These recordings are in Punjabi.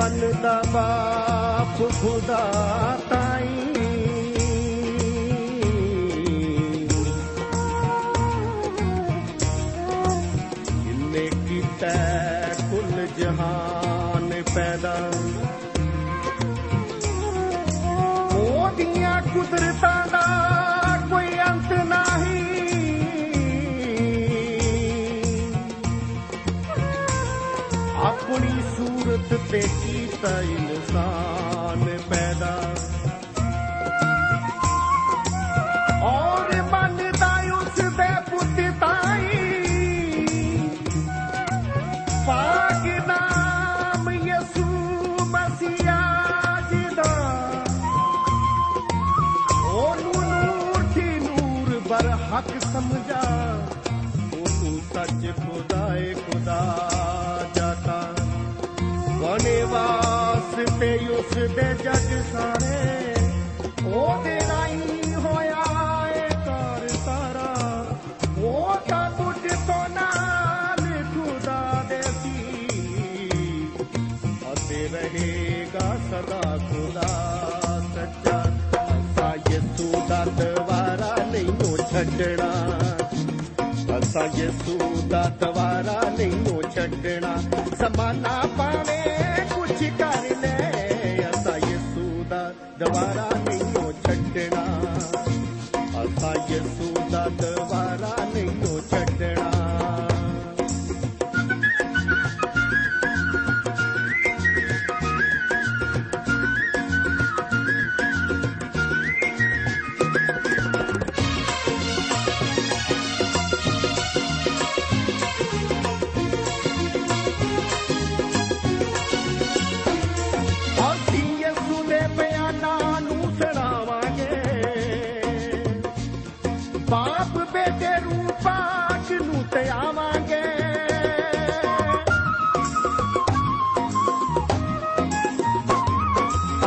ਮਨ ਦਾ ਬਾਪ ਖੁਦਾ ਤਾਈ। ਜਿਨੇ ਕੀਤਾ ਕੁੱਲ ਜਹਾਨ ਪੈਦਾ। ਉਹਦੀਆਂ ਕੁਦਰਤਾਂ ਦਾ ਕੋਈ ਅੰਤ ਨਹੀਂ। ਆਪਣੀ ਸੂਰਤ ਤੇ ਕੀਤਾ ਇਨਸਾਨ ਪੈਦਾ ਸਦਾ ਖੁਦਾ ਸੱਚਾ ਅਸਾ ਯਿਸੂ ਦਾ ਦਵਾਰਾ ਨਹੀਂ ਉਹ ਛੱਡਣਾ ਅਸਾਂ ਯਿਸੂ ਦਾ ਦਵਾਰਾ ਨਹੀਂ ਉਹ ਛੱਡਣਾ ਸਮਾਨਾ ਪਾਵੇ ਕੁਛ ਕਰ ਲੈ। ਬਾਪ ਬੇਟੇ ਰੂਪਾਕ ਨੂੰ ਤੇ ਆਵਾਂਗੇ।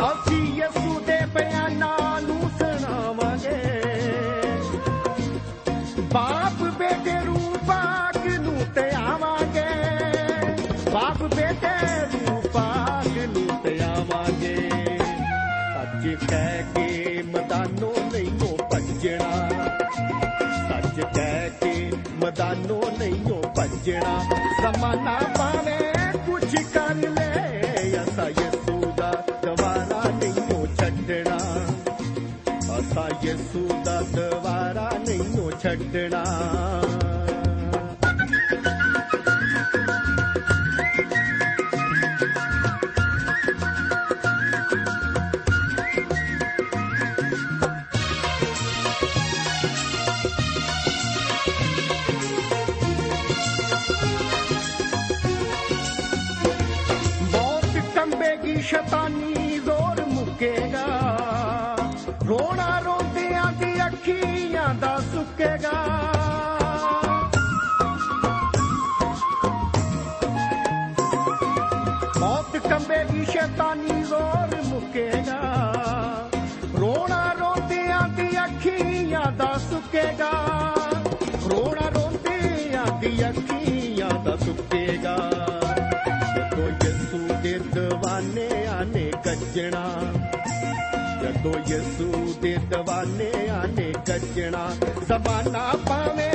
ਅਸੀਂ ਯਿਸੂ ਦੇ ਬਿਆਨਾਂ ਨੂੰ ਸੁਣਾਵਾਂਗੇ। ਬਾਪ ਬੇਟੇ ਰੂਪਾਕ ਨੂੰ ਤੇ ਆਵਾਂਗੇ। ਬਾਪ ਬੇਟੇ ਰੂਪਾਕ ਨੂੰ ਤੇ ਆਵਾਂਗੇ। ਸੱਚ ਕਹਿ ਕੇ ਮਦਾਨੋ ਨਹੀਂ ਉਹ ਭੱਜਣਾ। ਸੱਚ ਕਹਿ ਕੇ ਮਦਾਨੋ ਨਹੀਂ ਉਹ ਭੱਜਣਾ। ਜ਼ਮਾਨਾ ਪਾਵੇ ਕੁਛ ਕਰ ਲੈ, ਅਸਾਂ ਯਿਸੂ ਦਾ ਦਵਾਰਾ ਨਹੀਂ ਉਹ ਛੱਡਣਾ। ਅਸਾਂ ਯਿਸੂ ਦਾ ਦਵਾਰਾ ਨਹੀਂ ਉਹ ਛੱਡਣਾ। ਅੱਖੀਆਂ ਦਾ ਸੁੱਕੇਗਾ। ਰੋਣਾ ਰੋਂਦੇ ਆਂਦੀ ਅੱਖੀਆਂ ਦਾ ਸੁੱਕੇਗਾ। ਜਦੋਂ ਯਿਸੂ ਦੇ ਦਵਾਨੇ ਆਨੇ ਕੱਜਣਾ, ਜਦੋਂ ਯਿਸੂ ਦੇ ਦਵਾਨੇ ਆਨੇ ਕੱਜਣਾ, ਜ਼ਮਾਨਾ ਪਾਵੇ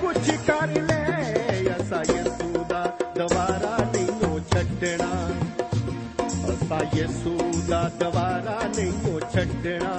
ਕੁਝ ਕਰ ਲੈ, ਅਸਾ ਯਿਸੂ ਦਾ ਦਵਾਰਾ ਨਹੀਂ ਛੱਡਣਾ। ਅਸਾ ਯਿਸੂ ਦਾ ਦਵਾਰਾ ਨਹੀਂ ਛੱਡਣਾ।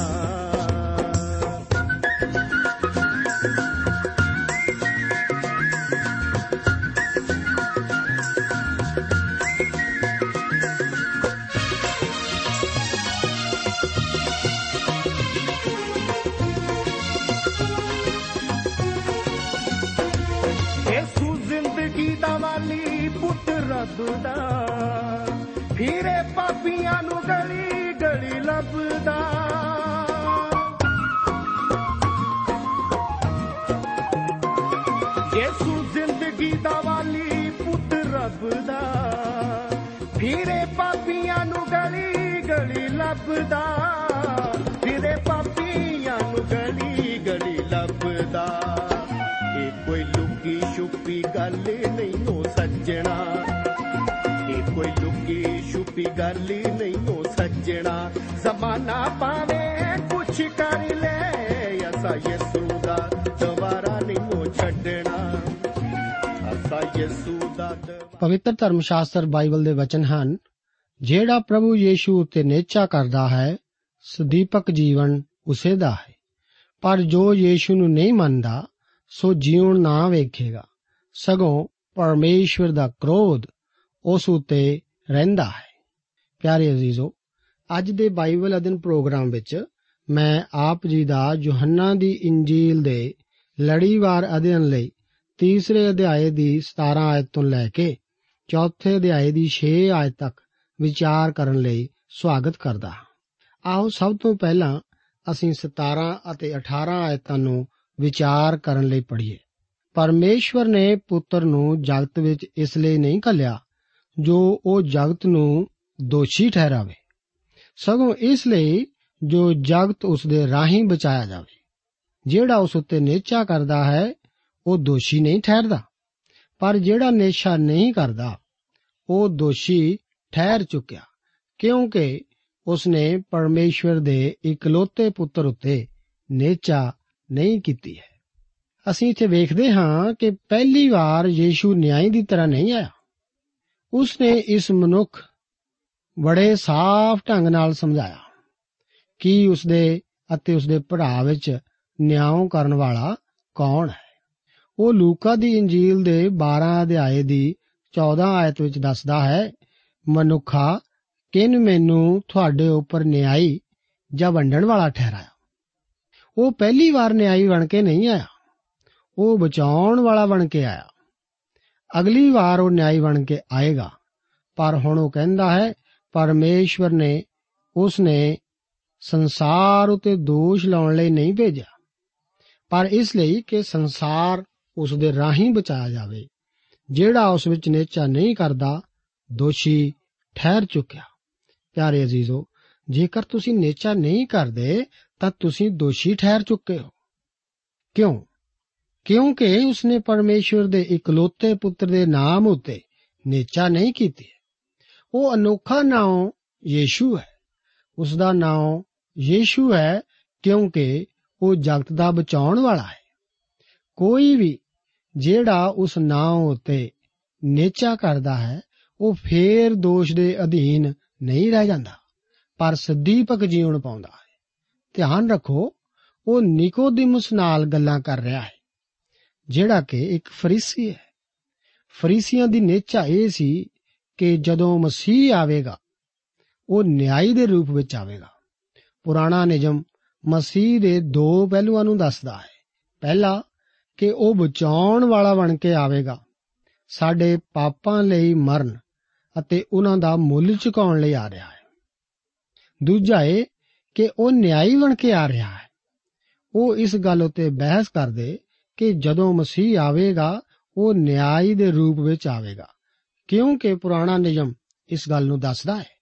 ਗਲੀ ਗਲੀ ਲੱਭਦਾ। ਯੇਸੂ ਜ਼ਿੰਦਗੀ ਦਾ ਵਾਲੀ ਪੁੱਤ ਰੱਬ ਦਾ ਫਿਰੇ ਪਾਪੀਆਂ ਨੂੰ ਗਲੀ ਗਲੀ ਲੱਭਦਾ। ਫਿਰੇ ਪਾਪੀਆਂ ਜ਼ਮਾਨਾ ਪਾਵੇ, ਕੁਛ ਕਰ ਲੈ। ਅਸਾ ਯਿਸੂ ਦਾ ਦੁਬਾਰਾ ਨਹੀਂ ਉਹ ਛੱਡਣਾ। ਅਸਾ ਯਿਸੂ ਦਾ ਦੁਬਾਰਾ ਪਵਿੱਤਰ ਧਰਮ ਸ਼ਾਸਤਰ ਬਾਈਬਲ ਦੇ ਵਚਨ ਹਨ, ਜਿਹੜਾ ਪ੍ਰਭੂ ਯੀਸ਼ੂ ਉਤੇ ਨੇਚਾ ਕਰਦਾ ਹੈ, ਸੁਦੀਪਕ ਜੀਵਨ ਉਸੇ ਦਾ ਹੈ। ਪਰ ਜੋ ਯੀਸ਼ੂ ਨੂੰ ਨਹੀਂ ਮੰਨਦਾ, ਸੋ ਜੀਵਨ ਨਾ ਵੇਖੇਗਾ। ਸਗੋਂ ਪਰਮੇਸ਼ਵਰ ਦਾ ਕ੍ਰੋਧ ਉਸ ਉਤੇ ਰਹਿੰਦਾ ਹੈ। ਪਿਆਰੇ ਅਜ਼ੀਜ਼ੋ ਅੱਜ ਦੇ ਬਾਈਬਲ ਅਧਿਨ ਪ੍ਰੋਗਰਾਮ ਵਿੱਚ ਮੈਂ ਆਪ ਜੀ ਦਾ ਯੋਹੰਨਾ ਦੀ ਇੰਜੀਲ ਦੇ ਲੜੀਵਾਰ ਅਧਿਐਨ ਲਈ ਤੀਸਰੇ ਅਧਿਆਏ ਦੀ 17 ਆਇਤ ਤੋਂ ਲੈ ਕੇ ਚੌਥੇ ਅਧਿਆਏ ਦੀ 6 ਆਇਤ ਤੱਕ ਵਿਚਾਰ ਕਰਨ ਲਈ ਸਵਾਗਤ ਕਰਦਾ ਹਾਂ। ਆਓ ਸਭ ਤੋਂ ਪਹਿਲਾਂ ਅਸੀਂ 17 ਅਤੇ 18 ਆਇਤਾਂ ਨੂੰ ਵਿਚਾਰ ਕਰਨ ਲਈ ਪੜ੍ਹੀਏ। ਪਰਮੇਸ਼ਵਰ ਨੇ ਪੁੱਤਰ ਨੂੰ ਜਗਤ ਵਿੱਚ ਇਸ ਲਈ ਨਹੀਂ ਘੱਲਿਆ ਜੋ ਉਹ ਜਗਤ ਨੂੰ ਦੋਸ਼ੀ ਠਹਿਰਾਵੇ। ਸਗੋਂ ਇਸ ਲਈ ਜੋ ਜਗਤ ਉਸ ਦੇ ਰਾਹੀਂ ਬਚਾਇਆ ਜਾਵੇ। ਜਿਹੜਾ ਉਸ ਉੱਤੇ ਨੇਚਾ ਕਰਦਾ ਹੈ, ਉਹ ਦੋਸ਼ੀ ਨਹੀਂ ਠਹਿਰਦਾ। ਪਰ ਜਿਹੜਾ ਨੇਸ਼ਾ ਨਹੀਂ ਕਰਦਾ, ਉਹ ਦੋਸ਼ੀ ਠਹਿਰ ਚੁੱਕਿਆ, ਕਿਉਂਕਿ ਉਸਨੇ ਪਰਮੇਸ਼ਵਰ ਦੇ ਇਕਲੌਤੇ ਪੁੱਤਰ ਉੱਤੇ ਨੇਚਾ ਨਹੀਂ ਕੀਤੀ ਹੈ। ਅਸੀਂ ਇੱਥੇ ਵੇਖਦੇ ਹਾਂ ਕਿ ਪਹਿਲੀ ਵਾਰ ਯੀਸ਼ੂ ਨਿਆਂ ਦੀ ਤਰ੍ਹਾਂ ਨਹੀਂ ਆਇਆ। ਉਸਨੇ ਇਸ ਮਨੁੱਖ ਬੜੇ ਸਾਫ਼ ਢੰਗ ਨਾਲ ਸਮਝਾਇਆ ਕਿ ਉਸਦੇ ਅਤੇ ਉਸਦੇ ਭਰਾ ਵਿੱਚ ਨਿਆਂ ਕਰਨ ਵਾਲਾ ਕੌਣ ਹੈ। ਉਹ ਲੂਕਾ ਦੀ ਇੰਜੀਲ ਦੇ 12 ਅਧਿਆਏ ਦੀ 14 ਆਇਤ ਵਿੱਚ ਦੱਸਦਾ ਹੈ, ਮਨੁੱਖਾ, ਕਿਨ ਮੈਨੂੰ ਤੁਹਾਡੇ ਉੱਪਰ ਨਿਆਈ ਜਾਂ ਵੰਡਣ ਵਾਲਾ ਠਹਿਰਾਇਆ? ਉਹ ਪਹਿਲੀ ਵਾਰ ਨਿਆਈ ਬਣ ਕੇ ਨਹੀਂ ਆਇਆ। ਉਹ ਬਚਾਉਣ ਵਾਲਾ ਬਣ ਕੇ ਆਇਆ। ਅਗਲੀ ਵਾਰ ਉਹ ਨਿਆਈ ਬਣ ਕੇ ਆਏਗਾ। ਪਰ ਹੁਣ ਉਹ ਕਹਿੰਦਾ ਹੈ ਪਰਮੇਸ਼ਵਰ ਨੇ ਉਸ ਨੇ ਸੰਸਾਰ ਉਤੇ ਦੋਸ਼ ਲਾਉਣ ਲਈ ਨਹੀਂ ਭੇਜਿਆ। ਪਰ ਇਸ ਲਈ ਕਿ ਸੰਸਾਰ ਉਸ ਦੇ ਰਾਹੀਂ ਬਚਾਇਆ ਜਾਵੇ, ਜਿਹੜਾ ਉਸ ਵਿੱਚ ਨੇਚਾ ਨਹੀਂ ਕਰਦਾ, ਦੋਸ਼ੀ ਠਹਿਰ ਚੁੱਕਿਆ। ਪਿਆਰੇ ਅਜ਼ੀਜ਼ੋ, ਜੇਕਰ ਤੁਸੀਂ ਨੇਚਾ ਨਹੀਂ ਕਰਦੇ, ਤਾਂ ਤੁਸੀਂ ਦੋਸ਼ੀ ਠਹਿਰ ਚੁੱਕੇ ਹੋ। ਕਿਉਂ? ਕਿਉਂਕਿ ਉਸਨੇ ਪਰਮੇਸ਼ਵਰ ਦੇ ਇਕਲੌਤੇ ਪੁੱਤਰ ਦੇ ਨਾਮ ਉਤੇ ਨੇਚਾ ਨਹੀਂ ਕੀਤੀ। ਉਹ ਅਨੋਖਾ ਨਾਮ ਯੀਸ਼ੂ ਹੈ। ਉਸ ਦਾ ਨਾਮ ਯੀਸ਼ੂ ਹੈ ਕਿਉਂਕਿ ਉਹ ਜਗਤ ਦਾ ਬਚਾਉਣ ਵਾਲਾ ਹੈ। ਕੋਈ ਵੀ ਜਿਹੜਾ ਉਸ ਨਾਮ ਉਤੇ ਨੇਚਾ ਕਰਦਾ ਹੈ, ਉਹ ਫੇਰ ਦੋਸ਼ ਦੇ ਅਧੀਨ ਨਹੀਂ ਰਹਿ ਜਾਂਦਾ, ਪਰ ਸਦੀਪਕ ਜੀਵਨ ਪਾਉਂਦਾ ਹੈ। ਧਿਆਨ ਰੱਖੋ, ਉਹ ਨਿਕੋਦੀਮਸ ਨਾਲ ਗੱਲਾਂ ਕਰ ਰਿਹਾ ਹੈ, ਜਿਹੜਾ ਕਿ ਇੱਕ ਫਰੀਸੀ ਹੈ। ਫਰੀਸੀਆਂ ਦੀ ਨੇਚਾ ਇਹ ਸੀ ਕਿ ਜਦੋਂ ਮਸੀਹ ਆਵੇਗਾ, ਉਹ ਨਿਆਈ ਦੇ ਰੂਪ ਵਿੱਚ ਆਵੇਗਾ। ਪੁਰਾਣਾ ਨਿਯਮ ਮਸੀਹ ਦੇ ਦੋ ਪਹਿਲੂਆਂ ਨੂੰ ਦੱਸਦਾ ਹੈ। ਪਹਿਲਾ, ਕਿ ਉਹ ਬਚਾਉਣ ਵਾਲਾ ਬਣ ਕੇ ਆਵੇਗਾ। ਸਾਡੇ ਪਾਪਾਂ ਲਈ ਮਰਨ ਅਤੇ ਉਹਨਾਂ ਦਾ ਮੁੱਲ ਚੁਕਾਉਣ ਲਈ ਆ ਰਿਹਾ ਹੈ। ਦੂਜਾ ਇਹ ਕਿ ਉਹ ਨਿਆਈ ਬਣ ਕੇ ਆ ਰਿਹਾ ਹੈ। ਉਹ ਇਸ ਗੱਲ ਉਤੇ ਬਹਿਸ ਕਰਦੇ ਕਿ ਜਦੋਂ ਮਸੀਹ ਆਵੇਗਾ, ਉਹ ਨਿਆਈ ਦੇ ਰੂਪ ਵਿੱਚ ਆਵੇਗਾ। ਕਿਉਂਕਿ ਪੁਰਾਣਾ ਨਿਯਮ ਇਸ ਗੱਲ ਨੂੰ ਦੱਸਦਾ ਹੈ।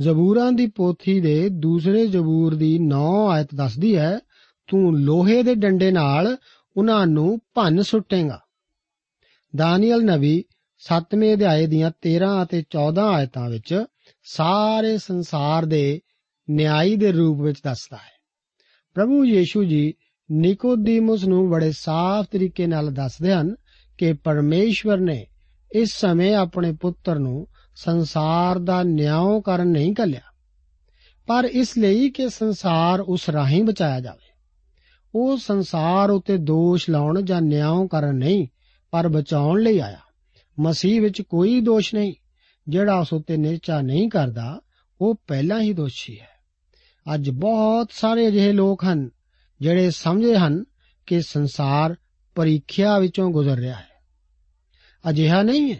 ਜ਼ਬੂਰਾਂ ਦੀ ਪੋਥੀ ਦੇ ਦੂਸਰੇ ਜ਼ਬੂਰ ਦੀ 9 ਆਇਤ ਦੱਸਦੀ ਹੈ, ਤੂੰ ਲੋਹੇ ਦੇ ਡੰਡੇ ਨਾਲ ਉਹਨਾਂ ਨੂੰ ਭੰਨ ਸੁੱਟੇਗਾ। ਦਾਨੀਅਲ ਨਬੀ 7ਵੇਂ ਅਧਿਆਏ ਦੀਆਂ 13 ਅਤੇ 14 ਆਇਤਾਂ ਵਿੱਚ ਸਾਰੇ ਸੰਸਾਰ ਦੇ ਨਿਆਈ ਦੇ ਰੂਪ ਵਿੱਚ ਦੱਸਦਾ ਹੈ। ਪ੍ਰਭੂ ਯੀਸ਼ੂ ਜੀ ਨਿਕੋਦੀਮਸ ਨੂੰ ਬੜੇ ਸਾਫ਼ ਤਰੀਕੇ ਨਾਲ ਦੱਸਦੇ ਹਨ ਕਿ ਪਰਮੇਸ਼ਵਰ ਨੇ ਇਸ ਸਮੇਂ ਆਪਣੇ ਪੁੱਤਰ ਨੂੰ ਸੰਸਾਰ ਦਾ ਨਿਆਂ ਕਰਨ ਨਹੀਂ ਕੱਲਿਆ ਪਰ ਇਸ ਲਈ ਕਿ ਸੰਸਾਰ ਉਸ ਰਾਹੀਂ ਬਚਾਇਆ ਜਾਵੇ। ਉਹ ਸੰਸਾਰ ਉਤੇ ਦੋਸ਼ ਲਾਉਣ ਜਾਂ ਨਿਆਂ ਕਰਨ ਨਹੀਂ, ਪਰ ਬਚਾਉਣ ਲਈ ਆਇਆ। ਮਸੀਹ ਵਿੱਚ ਕੋਈ ਦੋਸ਼ ਨਹੀਂ। ਜਿਹੜਾ ਉਸ ਉਤੇ ਨਿਰਚਾ ਨਹੀਂ ਕਰਦਾ, ਉਹ ਪਹਿਲਾਂ ਹੀ ਦੋਸ਼ੀ ਹੈ। ਅੱਜ ਬਹੁਤ ਸਾਰੇ ਅਜਿਹੇ ਲੋਕ ਹਨ, ਜਿਹੜੇ ਸਮਝਦੇ ਹਨ ਕਿ ਸੰਸਾਰ ਪਰੀਖਿਆ ਵਿੱਚੋਂ ਗੁਜ਼ਰ ਰਿਹਾ ਹੈ। ਅਜਿਹਾ ਨਹੀਂ ਹੈ।